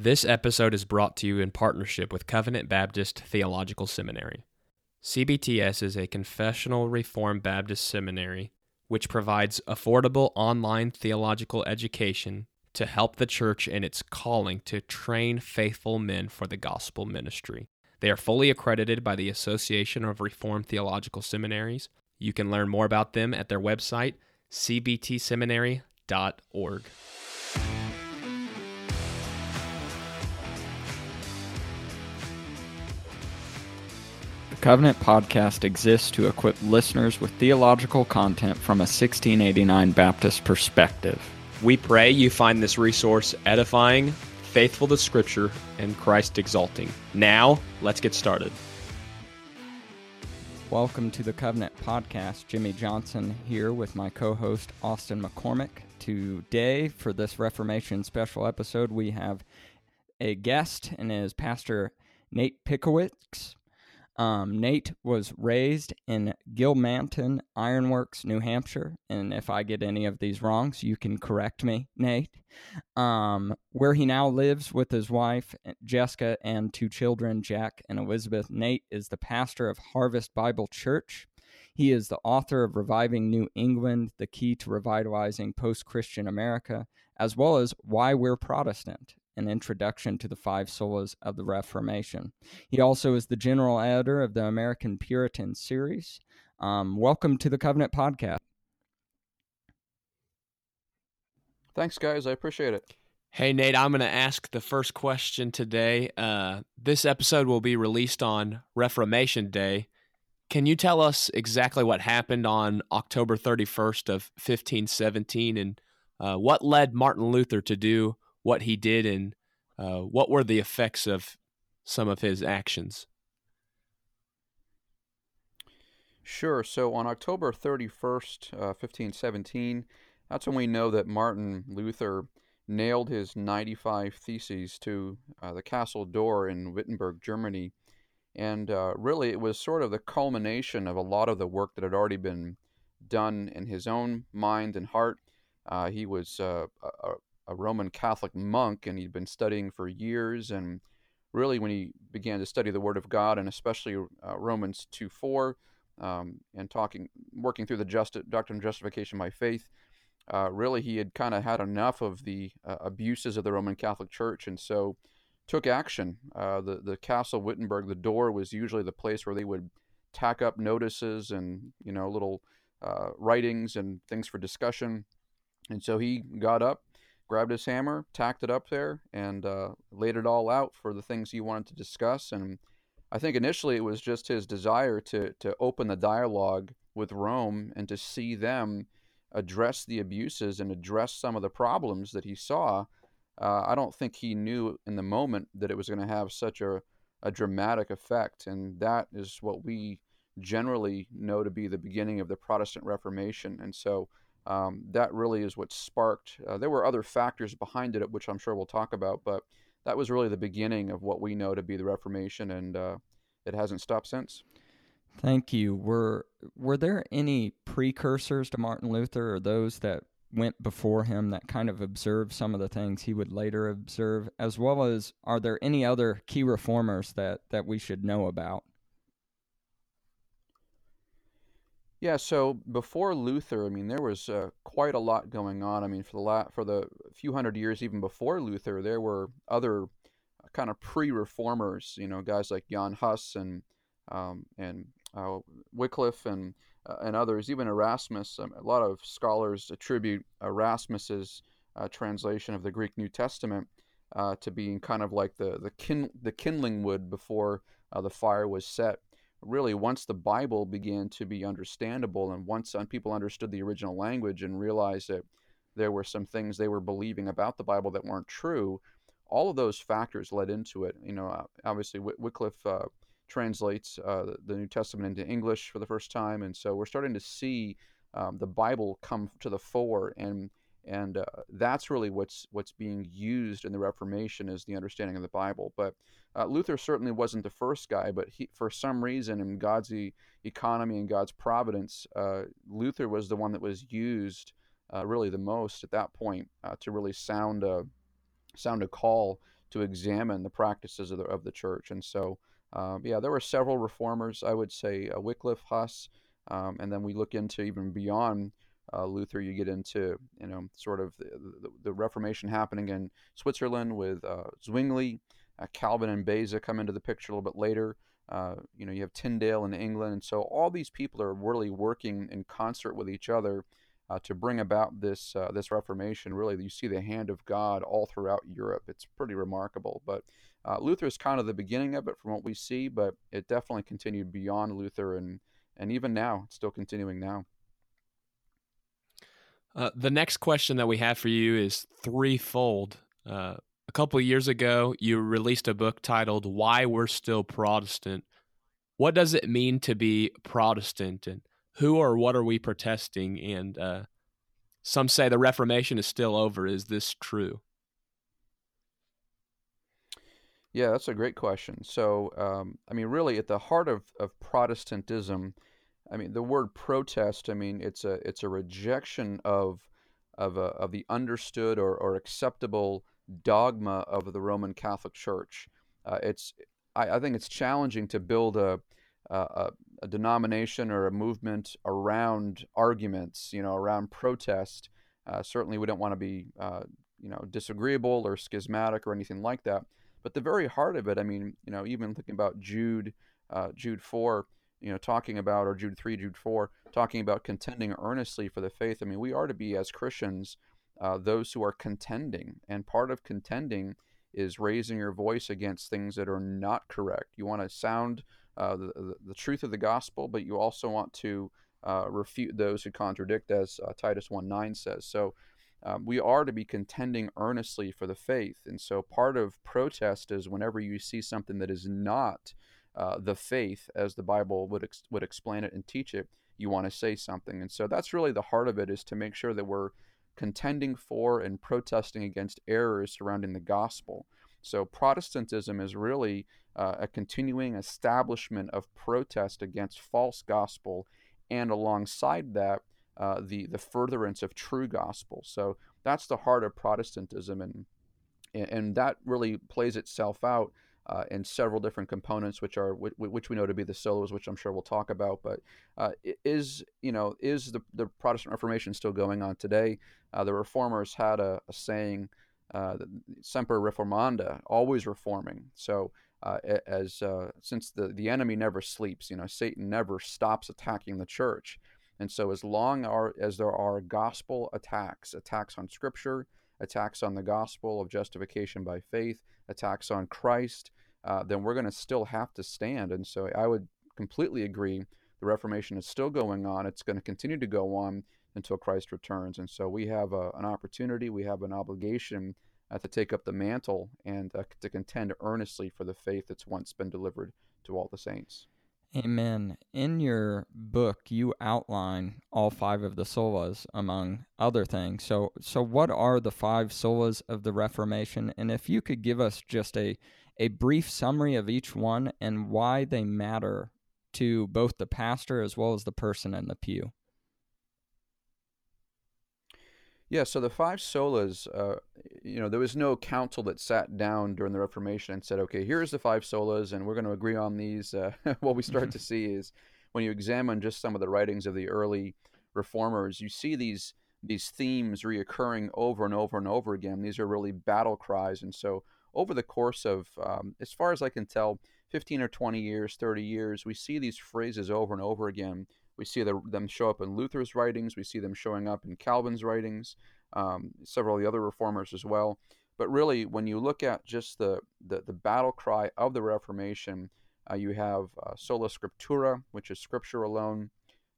This episode is brought to you in partnership with Covenant Baptist Theological Seminary. CBTS is a confessional Reformed Baptist seminary which provides affordable online theological education to help the church in its calling to train faithful men for the gospel ministry. They are fully accredited by the Association of Reformed Theological Seminaries. You can learn more about them at their website, cbtseminary.org. Covenant podcast exists to equip listeners with theological content from a 1689 Baptist perspective. We pray you find this resource edifying, faithful to Scripture, and Christ exalting. Now, let's get started. Welcome to the Covenant Podcast. Jimmy Johnson here with my co host Austin McCormick. Today, for this Reformation special episode, we have a guest and is Pastor Nate Pickowicz. Um, Nate was raised in Gilmanton Ironworks, New Hampshire, and if I get any of these wrongs, you can correct me, Nate. Um, where he now lives with his wife Jessica and two children, Jack and Elizabeth. Nate is the pastor of Harvest Bible Church. He is the author of Reviving New England: The Key to Revitalizing Post-Christian America, as well as Why We're Protestant an introduction to the five solas of the Reformation. He also is the general editor of the American Puritan series. Um, welcome to the Covenant Podcast. Thanks, guys. I appreciate it. Hey, Nate, I'm going to ask the first question today. Uh, this episode will be released on Reformation Day. Can you tell us exactly what happened on October 31st of 1517 and uh, what led Martin Luther to do what he did and uh, what were the effects of some of his actions? Sure. So on October 31st, uh, 1517, that's when we know that Martin Luther nailed his 95 theses to uh, the castle door in Wittenberg, Germany. And uh, really, it was sort of the culmination of a lot of the work that had already been done in his own mind and heart. Uh, he was uh, a, a Roman Catholic monk, and he'd been studying for years. And really, when he began to study the Word of God, and especially uh, Romans 2 4, um, and talking, working through the just, doctrine of justification by faith, uh, really he had kind of had enough of the uh, abuses of the Roman Catholic Church, and so took action. Uh, the the castle Wittenberg, the door was usually the place where they would tack up notices and you know little uh, writings and things for discussion. And so he got up, grabbed his hammer, tacked it up there, and uh, laid it all out for the things he wanted to discuss. And I think initially it was just his desire to to open the dialogue with Rome and to see them address the abuses and address some of the problems that he saw. Uh, I don't think he knew in the moment that it was going to have such a, a dramatic effect, and that is what we generally know to be the beginning of the Protestant Reformation. And so um, that really is what sparked. Uh, there were other factors behind it, which I'm sure we'll talk about, but that was really the beginning of what we know to be the Reformation, and uh, it hasn't stopped since. Thank you. Were were there any precursors to Martin Luther, or those that went before him that kind of observed some of the things he would later observe, as well as are there any other key reformers that that we should know about? Yeah, so before Luther, I mean, there was uh, quite a lot going on. I mean, for the la- for the few hundred years even before Luther, there were other uh, kind of pre-reformers. You know, guys like Jan Hus and um, and uh, Wycliffe and uh, and others, even Erasmus. Um, a lot of scholars attribute Erasmus's uh, translation of the Greek New Testament to being kind of like the the kin- the kindling wood before the fire was set really once the Bible began to be understandable and once people understood the original language and realized that there were some things they were believing about the Bible that weren't true, all of those factors led into it. You know, obviously Wycliffe uh, translates uh, the New Testament into English for the first time, and so we're starting to see um, the Bible come to the fore and and uh, that's really what's what's being used in the Reformation is the understanding of the Bible. But uh, Luther certainly wasn't the first guy, but he, for some reason, in God's e- economy and God's providence, uh, Luther was the one that was used uh, really the most at that point uh, to really sound a sound a call to examine the practices of the, of the church. And so, uh, yeah, there were several reformers, I would say uh, Wycliffe, Huss, um, and then we look into even beyond uh, Luther, you get into you know sort of the, the, the Reformation happening in Switzerland with uh, Zwingli, uh, Calvin and Beza come into the picture a little bit later. Uh, you know you have Tyndale in England, and so all these people are really working in concert with each other uh, to bring about this uh, this Reformation. Really, you see the hand of God all throughout Europe. It's pretty remarkable. But Luther is kind of the beginning of it from what we see, but it definitely continued beyond Luther, and and even now, it's still continuing now. Uh, the next question that we have for you is threefold. Uh, a couple years ago, you released a book titled Why We're Still Protestant. What does it mean to be Protestant, and who or what are we protesting? And uh, some say the Reformation is still over. Is this true? Yeah, that's a great question. So, um, I mean, really, at the heart of, of Protestantism, I mean, the word protest. I mean, it's a it's a rejection of of a, of the understood or, or acceptable dogma of the Roman Catholic Church. Uh, it's I, I, think it's challenging to build a, a, a denomination or a movement around arguments, you know, around protest. Uh, certainly, we don't want to be uh, you know disagreeable or schismatic or anything like that. But the very heart of it, I mean, you know, even thinking about Jude, uh, Jude four you know, talking about, or Jude 3, Jude 4, talking about contending earnestly for the faith. I mean, we are to be, as Christians, uh, those who are contending. And part of contending is raising your voice against things that are not correct. You want to sound uh, the, the, truth of the gospel, but you also want to uh, refute those who contradict, as uh, Titus 1 9 says. So, um, we are to be contending earnestly for the faith. And so, part of protest is whenever you see something that is not uh, the faith as the Bible would ex- would explain it and teach it, you want to say something. And so that's really the heart of it is to make sure that we're contending for and protesting against errors surrounding the gospel. So Protestantism is really uh, a continuing establishment of protest against false gospel, and alongside that, uh, the the furtherance of true gospel. So that's the heart of Protestantism, and and that really plays itself out uh, and several different components, which are which we know to be the solas, which I'm sure we'll talk about. But uh, is you know is the the Protestant Reformation still going on today? Uh, the Reformers had a, a saying, uh, "Semper Reformanda," always reforming. So. Uh, as uh, since the, the enemy never sleeps, you know, Satan never stops attacking the church, and so as long as there are gospel attacks, attacks on Scripture, attacks on the gospel of justification by faith, attacks on Christ, uh, then we're going to still have to stand. And so I would completely agree. The Reformation is still going on. It's going to continue to go on until Christ returns. And so we have a, an opportunity, we have an obligation uh, to take up the mantle and uh, to contend earnestly for the faith that's once been delivered to all the saints. Amen. In your book, you outline all five of the solas, among other things. So, so what are the five solas of the Reformation? And if you could give us just a a brief summary of each one and why they matter to both the pastor as well as the person in the pew. Yeah, so the five solas, uh, you know, there was no council that sat down during the Reformation and said, okay, here's the five solas, and we're going to agree on these. Uh, what we start to see is when you examine just some of the writings of the early reformers, you see these these themes reoccurring over and over and over again. These are really battle cries, and so over the course of, um, as far as I can tell, 15 or 20 years, 30 years, we see these phrases over and over again. We see the, them show up in Luther's writings, we see them showing up in Calvin's writings, um, several of the other reformers as well. But really, when you look at just the, the, the battle cry of the Reformation, uh, you have uh, sola scriptura, which is scripture alone,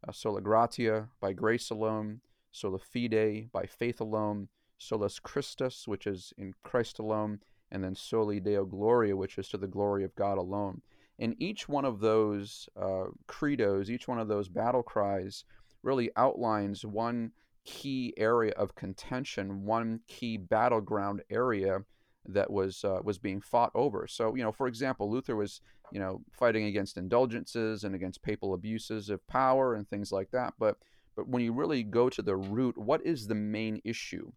uh, sola gratia, by grace alone, sola fide, by faith alone, solus Christus, which is in Christ alone, and then soli deo gloria, which is to the glory of God alone. And each one of those uh, credos, each one of those battle cries, really outlines one key area of contention, one key battleground area that was uh, was being fought over. So, you know, for example, Luther was, you know, fighting against indulgences and against papal abuses of power and things like that. But but when you really go to the root, what is the main issue?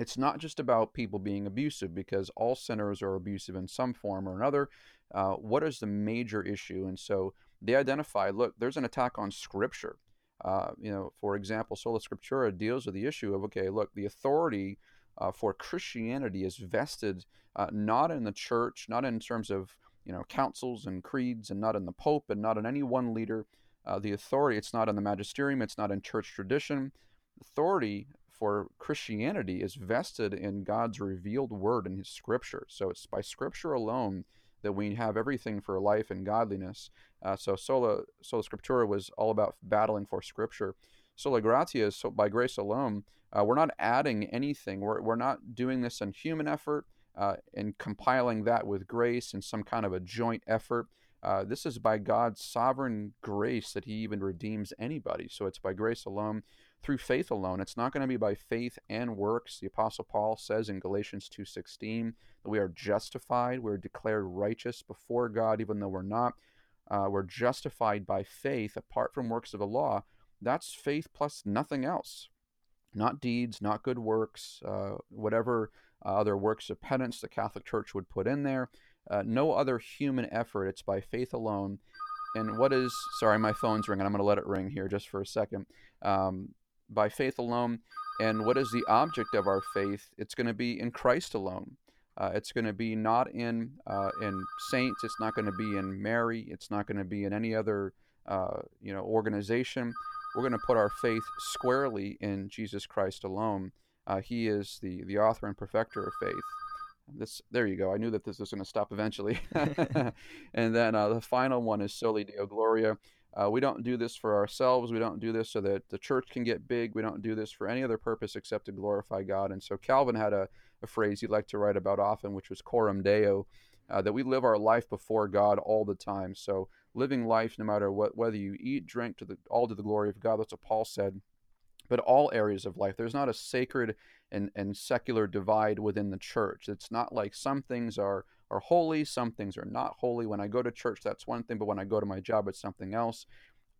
It's not just about people being abusive because all sinners are abusive in some form or another. Uh, what is the major issue? And so they identify look, there's an attack on Scripture. Uh, you know, for example, Sola Scriptura deals with the issue of okay, look, the authority uh, for Christianity is vested uh, not in the church, not in terms of you know councils and creeds, and not in the Pope, and not in any one leader. Uh, the authority, it's not in the magisterium, it's not in church tradition. Authority for Christianity is vested in God's revealed word in His Scripture. So it's by Scripture alone that we have everything for life and godliness. Uh, so sola sola scriptura was all about battling for Scripture. Sola gratia, so by grace alone, uh, we're not adding anything. We're we're not doing this in human effort uh, and compiling that with grace in some kind of a joint effort. Uh, this is by God's sovereign grace that He even redeems anybody. So it's by grace alone through faith alone. It's not going to be by faith and works. The apostle Paul says in Galatians 2:16 that we are justified, we're declared righteous before God even though we're not. Uh, we're justified by faith apart from works of the law. That's faith plus nothing else. Not deeds, not good works, uh, whatever uh, other works of penance the Catholic Church would put in there. Uh, no other human effort. It's by faith alone. And what is, sorry, my phone's ringing. I'm going to let it ring here just for a second. Um, by faith alone. And what is the object of our faith? It's going to be in Christ alone. Uh, it's going to be not in uh, in saints. It's not going to be in Mary. It's not going to be in any other uh, you know organization. We're going to put our faith squarely in Jesus Christ alone. Uh, he is the the author and perfecter of faith. This there you go. I knew that this was going to stop eventually. and then uh, the final one is Soli Deo Gloria. Uh, we don't do this for ourselves. We don't do this so that the church can get big. We don't do this for any other purpose except to glorify God. And so Calvin had a, a phrase he liked to write about often, which was coram deo, uh, that we live our life before God all the time. So living life, no matter what, whether you eat, drink, to the all to the glory of God. That's what Paul said. But all areas of life. There's not a sacred and, and secular divide within the church. It's not like some things are are holy, some things are not holy. When I go to church, that's one thing, but when I go to my job, it's something else.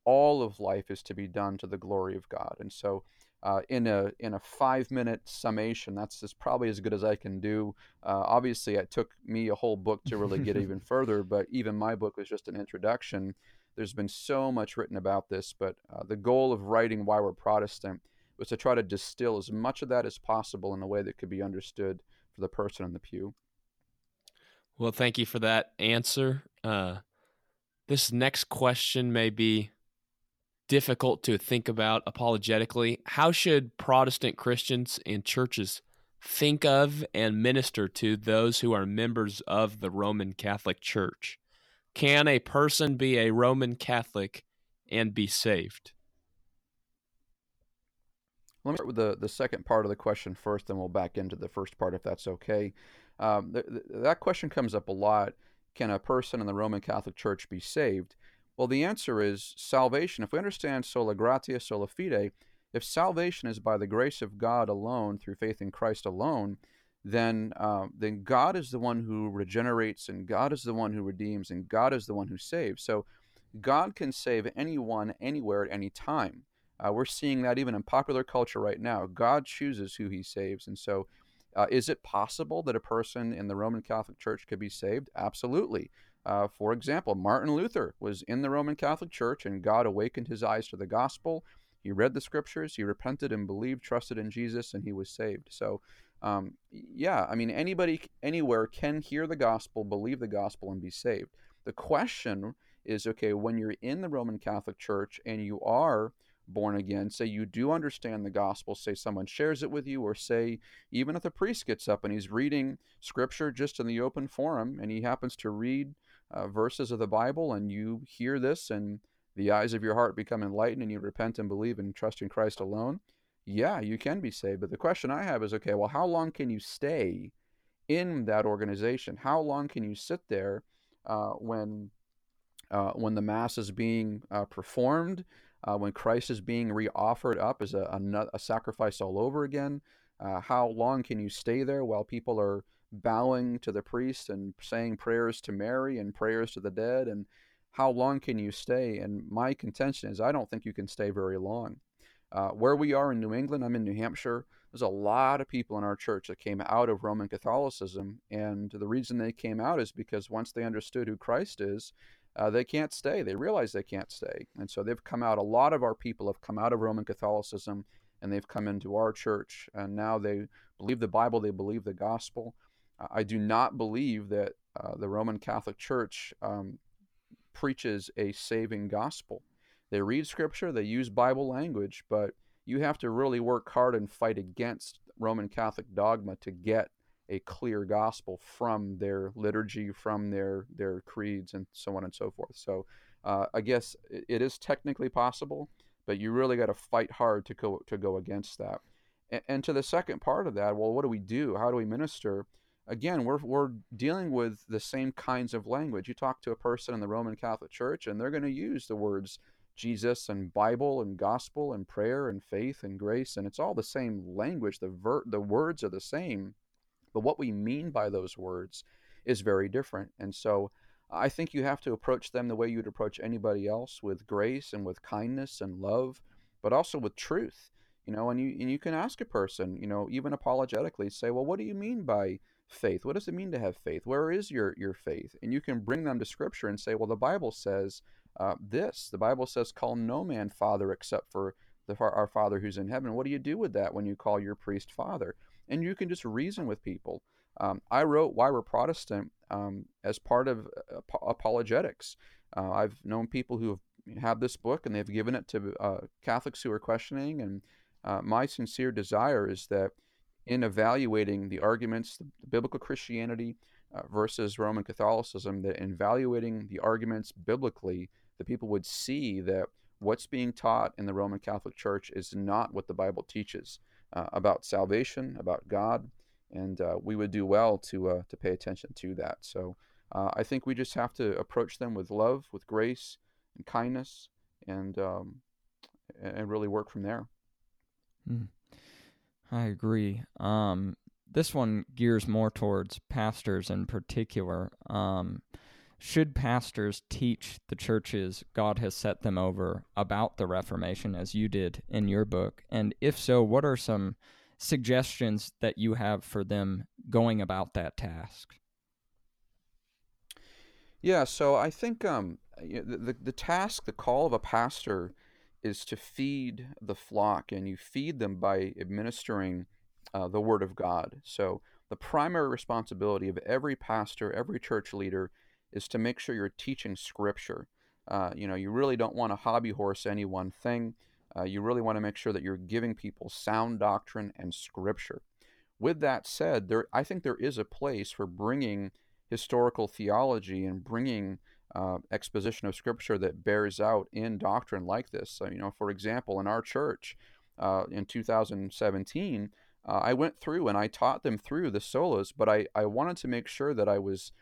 All of life is to be done to the glory of God. And so, uh, in a in a five minute summation, that's just probably as good as I can do. Uh, obviously, it took me a whole book to really get even further, but even my book was just an introduction. There's been so much written about this, but uh, the goal of writing Why We're Protestant was to try to distill as much of that as possible in a way that could be understood for the person in the pew. Well, thank you for that answer. Uh, this next question may be difficult to think about apologetically. How should Protestant Christians and churches think of and minister to those who are members of the Roman Catholic Church? Can a person be a Roman Catholic and be saved? Let me start with the, the second part of the question first, then we'll back into the first part if that's okay. Um, th- th- that question comes up a lot. Can a person in the Roman Catholic Church be saved? Well, the answer is salvation. If we understand sola gratia, sola fide, if salvation is by the grace of God alone, through faith in Christ alone, then uh, then God is the one who regenerates, and God is the one who redeems, and God is the one who saves. So God can save anyone, anywhere, at any time. Uh, we're seeing that even in popular culture right now. God chooses who He saves, and so uh, is it possible that a person in the Roman Catholic Church could be saved? Absolutely. Uh, for example, Martin Luther was in the Roman Catholic Church and God awakened his eyes to the gospel. He read the scriptures, he repented and believed, trusted in Jesus, and he was saved. So, um, yeah, I mean, anybody anywhere can hear the gospel, believe the gospel, and be saved. The question is okay, when you're in the Roman Catholic Church and you are born again, say you do understand the gospel, say someone shares it with you, or say even if the priest gets up and he's reading scripture just in the open forum and he happens to read uh, verses of the Bible and you hear this and the eyes of your heart become enlightened and you repent and believe and trust in Christ alone, yeah, you can be saved. But the question I have is okay, well, how long can you stay in that organization? How long can you sit there uh, when uh, when the mass is being uh, performed? Uh, when Christ is being reoffered up as a, a, a sacrifice all over again? Uh, how long can you stay there while people are bowing to the priest and saying prayers to Mary and prayers to the dead? And how long can you stay? And my contention is, I don't think you can stay very long. Uh, where we are in New England, I'm in New Hampshire. There's a lot of people in our church that came out of Roman Catholicism, and the reason they came out is because once they understood who Christ is, uh, they can't stay. They realize they can't stay, and so they've come out. A lot of our people have come out of Roman Catholicism, and they've come into our church, and now they believe the Bible. They believe the gospel. I do not believe that uh, the Roman Catholic Church um, preaches a saving gospel. They read scripture, they use Bible language, but you have to really work hard and fight against Roman Catholic dogma to get a clear gospel from their liturgy, from their their creeds, and so on and so forth. So, uh, I guess it is technically possible, but you really got to fight hard to go to go against that. And, and to the second part of that, well, what do we do? How do we minister? again, we're, we're dealing with the same kinds of language. You talk to a person in the Roman Catholic Church, and they're going to use the words Jesus and Bible and gospel and prayer and faith and grace, and it's all the same language. The, ver- the words are the same, but what we mean by those words is very different. And so I think you have to approach them the way you'd approach anybody else with grace and with kindness and love, but also with truth. You know, and you and you can ask a person, you know, even apologetically, say, well, what do you mean by faith. What does it mean to have faith? Where is your your faith? And you can bring them to Scripture and say, well, the Bible says uh, this. The Bible says, call no man father except for the, our Father who's in heaven. What do you do with that when you call your priest father? And you can just reason with people. Um, I wrote Why We're Protestant um, as part of uh, apologetics. Uh, I've known people who have had this book and they've given it to uh, Catholics who are questioning. And uh, my sincere desire is that in evaluating the arguments, the biblical Christianity uh, versus Roman Catholicism, that in evaluating the arguments biblically, the people would see that what's being taught in the Roman Catholic Church is not what the Bible teaches uh, about salvation, about God, and uh, we would do well to uh, to pay attention to that. So uh, I think we just have to approach them with love, with grace, and kindness, and um, and really work from there. Mm. I agree. Um, this one gears more towards pastors in particular. Um, should pastors teach the churches God has set them over about the Reformation, as you did in your book? And if so, what are some suggestions that you have for them going about that task? Yeah, so I think um, the, the, the task, the call of a pastor is to feed the flock, and you feed them by administering uh, the Word of God. So, the primary responsibility of every pastor, every church leader, is to make sure you're teaching Scripture. Uh, you know, you really don't want to hobby horse any one thing. Uh, you really want to make sure that you're giving people sound doctrine and Scripture. With that said, there I think there is a place for bringing historical theology and bringing uh, exposition of Scripture that bears out in doctrine like this. So, you know, for example, in our church uh, in 2017, uh, I went through and I taught them through the solas, but I, I wanted to make sure that I was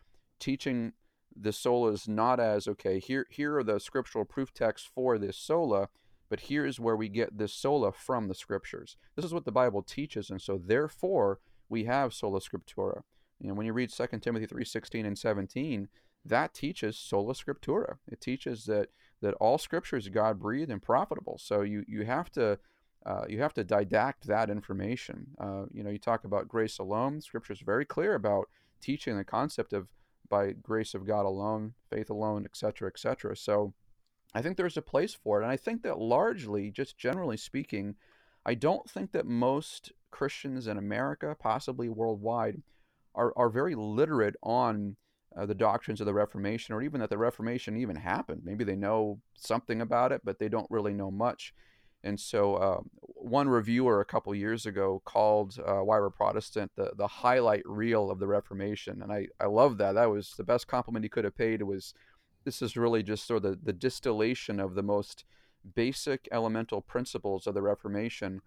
teaching the solas not as okay here here are the scriptural proof texts for this sola but here's where we get this sola from the scriptures this is what the bible teaches and so therefore we have sola scriptura know when you read 2 timothy 3.16 and 17 that teaches sola scriptura. It teaches that that all scripture is God breathed and profitable. So you you have to uh, you have to didact that information. Uh, you know, you talk about grace alone. Scripture is very clear about teaching the concept of by grace of God alone, faith alone, etc., etc. So I think there's a place for it, and I think that largely, just generally speaking, I don't think that most Christians in America, possibly worldwide, are are very literate on uh, the doctrines of the Reformation, or even that the Reformation even happened. Maybe they know something about it, but they don't really know much. And so, uh, one reviewer a couple years ago called uh, Why We're Protestant the, the highlight reel of the Reformation. And I, I love that. That was the best compliment he could have paid. It was this is really just sort of the, the distillation of the most basic elemental principles of the Reformation.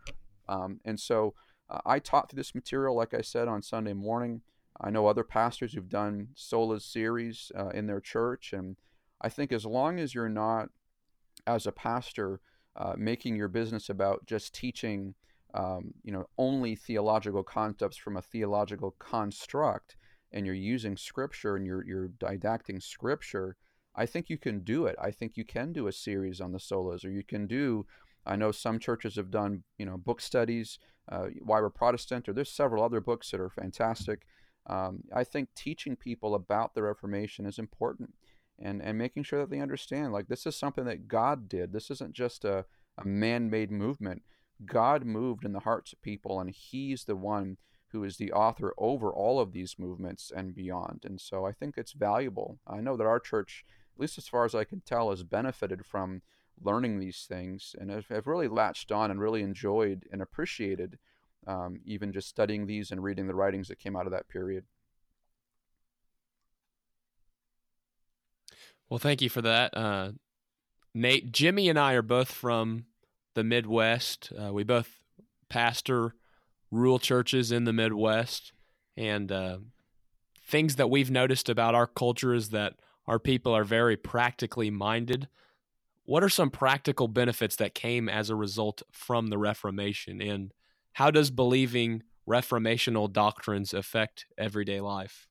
Um, and so, uh, I taught through this material, like I said, on Sunday morning. I know other pastors who've done solas series uh, in their church, and I think as long as you're not, as a pastor, uh, making your business about just teaching, um, you know, only theological concepts from a theological construct, and you're using Scripture and you're you're didacting Scripture, I think you can do it. I think you can do a series on the solas, or you can do I know some churches have done, you know, book studies, uh, Why We're Protestant, or there's several other books that are fantastic. Um, I think teaching people about the Reformation is important and, and making sure that they understand like this is something that God did. This isn't just a, a man made movement. God moved in the hearts of people, and He's the one who is the author over all of these movements and beyond. And so I think it's valuable. I know that our church, at least as far as I can tell, has benefited from learning these things and have, have really latched on and really enjoyed and appreciated um, even just studying these and reading the writings that came out of that period. Well, thank you for that. Uh, Nate, Jimmy, and I are both from the Midwest. Uh, we both pastor rural churches in the Midwest. And uh, things that we've noticed about our culture is that our people are very practically minded. What are some practical benefits that came as a result from the Reformation? And how does believing reformational doctrines affect everyday life?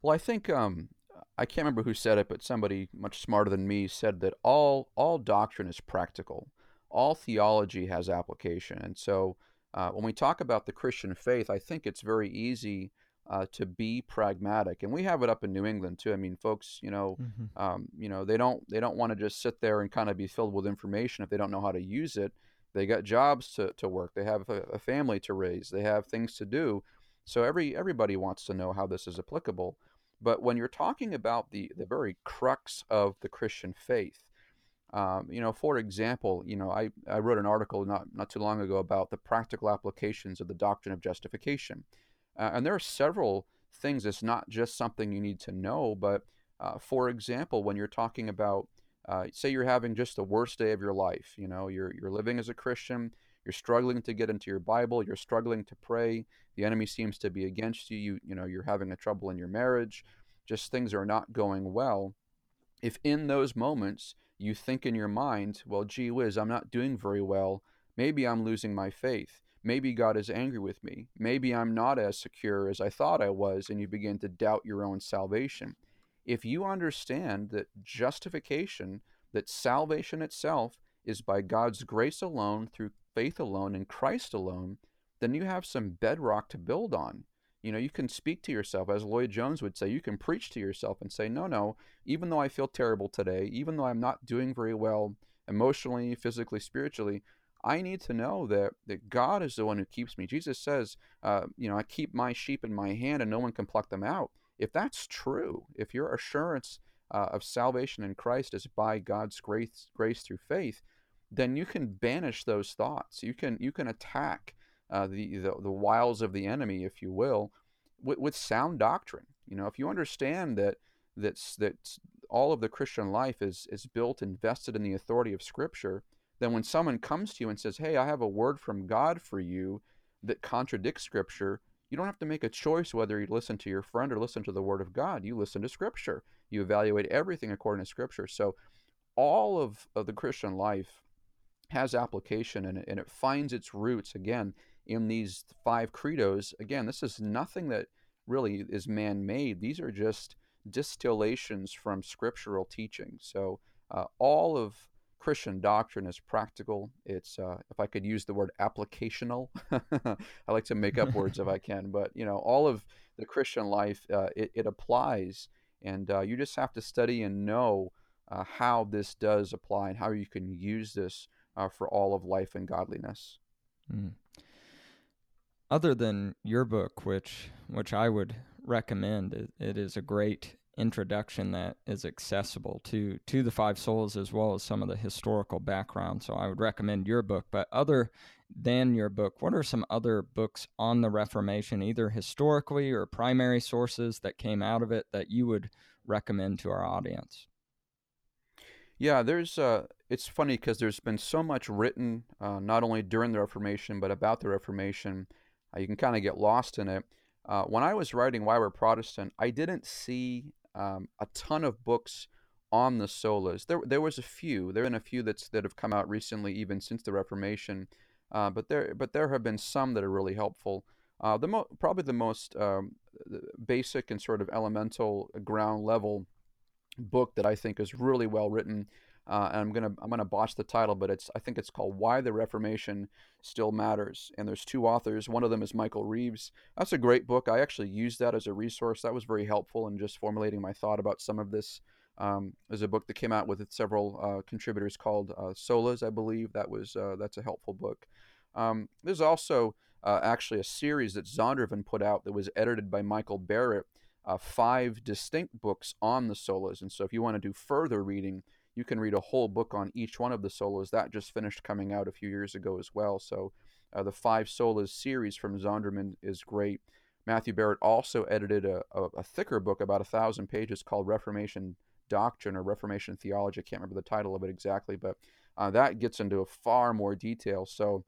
Well, I think um, I can't remember who said it, but somebody much smarter than me said that all all doctrine is practical, all theology has application, and so uh, when we talk about the Christian faith, I think it's very easy uh, to be pragmatic, and we have it up in New England too. I mean, folks, you know, mm-hmm. um, you know, they don't they don't want to just sit there and kind of be filled with information if they don't know how to use it. They got jobs to, to work. They have a, a family to raise. They have things to do. So every everybody wants to know how this is applicable. But when you're talking about the the very crux of the Christian faith, um, you know, for example, you know, I, I wrote an article not not too long ago about the practical applications of the doctrine of justification, uh, and there are several things. It's not just something you need to know, but uh, for example, when you're talking about uh, say you're having just the worst day of your life. You know, you're you're living as a Christian. You're struggling to get into your Bible. You're struggling to pray. The enemy seems to be against you. You you know you're having a trouble in your marriage. Just things are not going well. If in those moments you think in your mind, well, gee whiz, I'm not doing very well. Maybe I'm losing my faith. Maybe God is angry with me. Maybe I'm not as secure as I thought I was, and you begin to doubt your own salvation if you understand that justification, that salvation itself is by God's grace alone, through faith alone, in Christ alone, then you have some bedrock to build on. You know, you can speak to yourself, as Lloyd Jones would say, you can preach to yourself and say, no, no, even though I feel terrible today, even though I'm not doing very well emotionally, physically, spiritually, I need to know that, that God is the one who keeps me. Jesus says, uh, you know, I keep my sheep in my hand and no one can pluck them out. If that's true, if your assurance uh, of salvation in Christ is by God's grace, grace through faith, then you can banish those thoughts. You can you can attack uh, the, the, the wiles of the enemy, if you will, with, with sound doctrine. You know, if you understand that that's that all of the Christian life is is built and vested in the authority of Scripture, then when someone comes to you and says, "Hey, I have a word from God for you," that contradicts Scripture, you don't have to make a choice whether you listen to your friend or listen to the Word of God. You listen to Scripture. You evaluate everything according to Scripture. So, all of, of the Christian life has application and it, and it finds its roots, again, in these five credos. Again, this is nothing that really is man made, these are just distillations from scriptural teaching. So, uh, all of Christian doctrine is practical. It's, uh, if I could use the word applicational, I like to make up words if I can, but you know, all of the Christian life, uh, it, it, applies, and uh, you just have to study and know uh, how this does apply and how you can use this uh, for all of life and godliness. Mm. Other than your book, which which I would recommend, it, it is a great introduction that is accessible to to the five solas as well as some of the historical background. So I would recommend your book. But other than your book, what are some other books on the Reformation, either historically or primary sources that came out of it that you would recommend to our audience? Yeah, there's. Uh, it's funny because there's been so much written, uh, not only during the Reformation but about the Reformation. Uh, you can kind of get lost in it. Uh, when I was writing Why We're Protestant, I didn't see um, a ton of books on the solas. There, there was a few. There have been a few that's that have come out recently, even since the Reformation. Uh, but there, but there have been some that are really helpful. Uh, the mo- probably the most um, basic and sort of elemental ground level book that I think is really well written Uh, and I'm gonna I'm gonna botch the title, but it's I think it's called "Why the Reformation Still Matters." And there's two authors. One of them is Michael Reeves. That's a great book. I actually used that as a resource. That was very helpful in just formulating my thought about some of this. Um, there's a book that came out with several uh, contributors called uh, Solas, I believe. That was uh, that's a helpful book. Um, there's also uh, actually a series that Zondervan put out that was edited by Michael Barrett. Uh, five distinct books on the solas, and so if you want to do further reading, you can read a whole book on each one of the solas. That just finished coming out a few years ago as well. So uh, the Five Solas series from Zondervan is great. Matthew Barrett also edited a, a, a, thicker book, about a thousand pages, called Reformation Doctrine or Reformation Theology. I can't remember the title of it exactly, but uh, that gets into a far more detail. So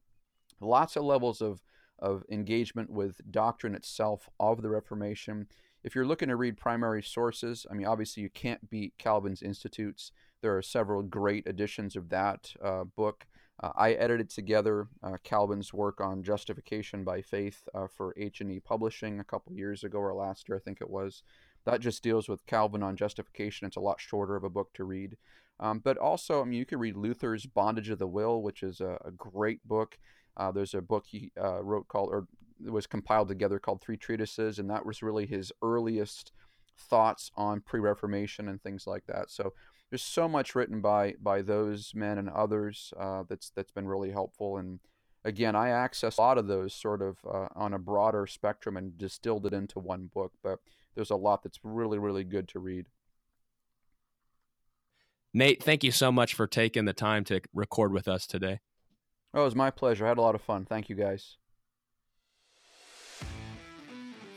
lots of levels of, of engagement with doctrine itself of the Reformation. If you're looking to read primary sources, I mean, obviously you can't beat Calvin's Institutes. There are several great editions of that uh, book. Uh, I edited together uh, Calvin's work on justification by faith uh, for H&E Publishing a couple years ago or last year, I think it was. That just deals with Calvin on justification. It's a lot shorter of a book to read. Um, but also, I mean, you can read Luther's Bondage of the Will, which is a, a great book. Uh, there's a book he uh, wrote called, or was compiled together called Three Treatises, and that was really his earliest thoughts on pre-Reformation and things like that. So there's so much written by by those men and others uh, that's that's been really helpful. And again, I access a lot of those sort of uh, on a broader spectrum and distilled it into one book. But there's a lot that's really really good to read. Nate, thank you so much for taking the time to record with us today. Oh, it was my pleasure. I had a lot of fun. Thank you guys.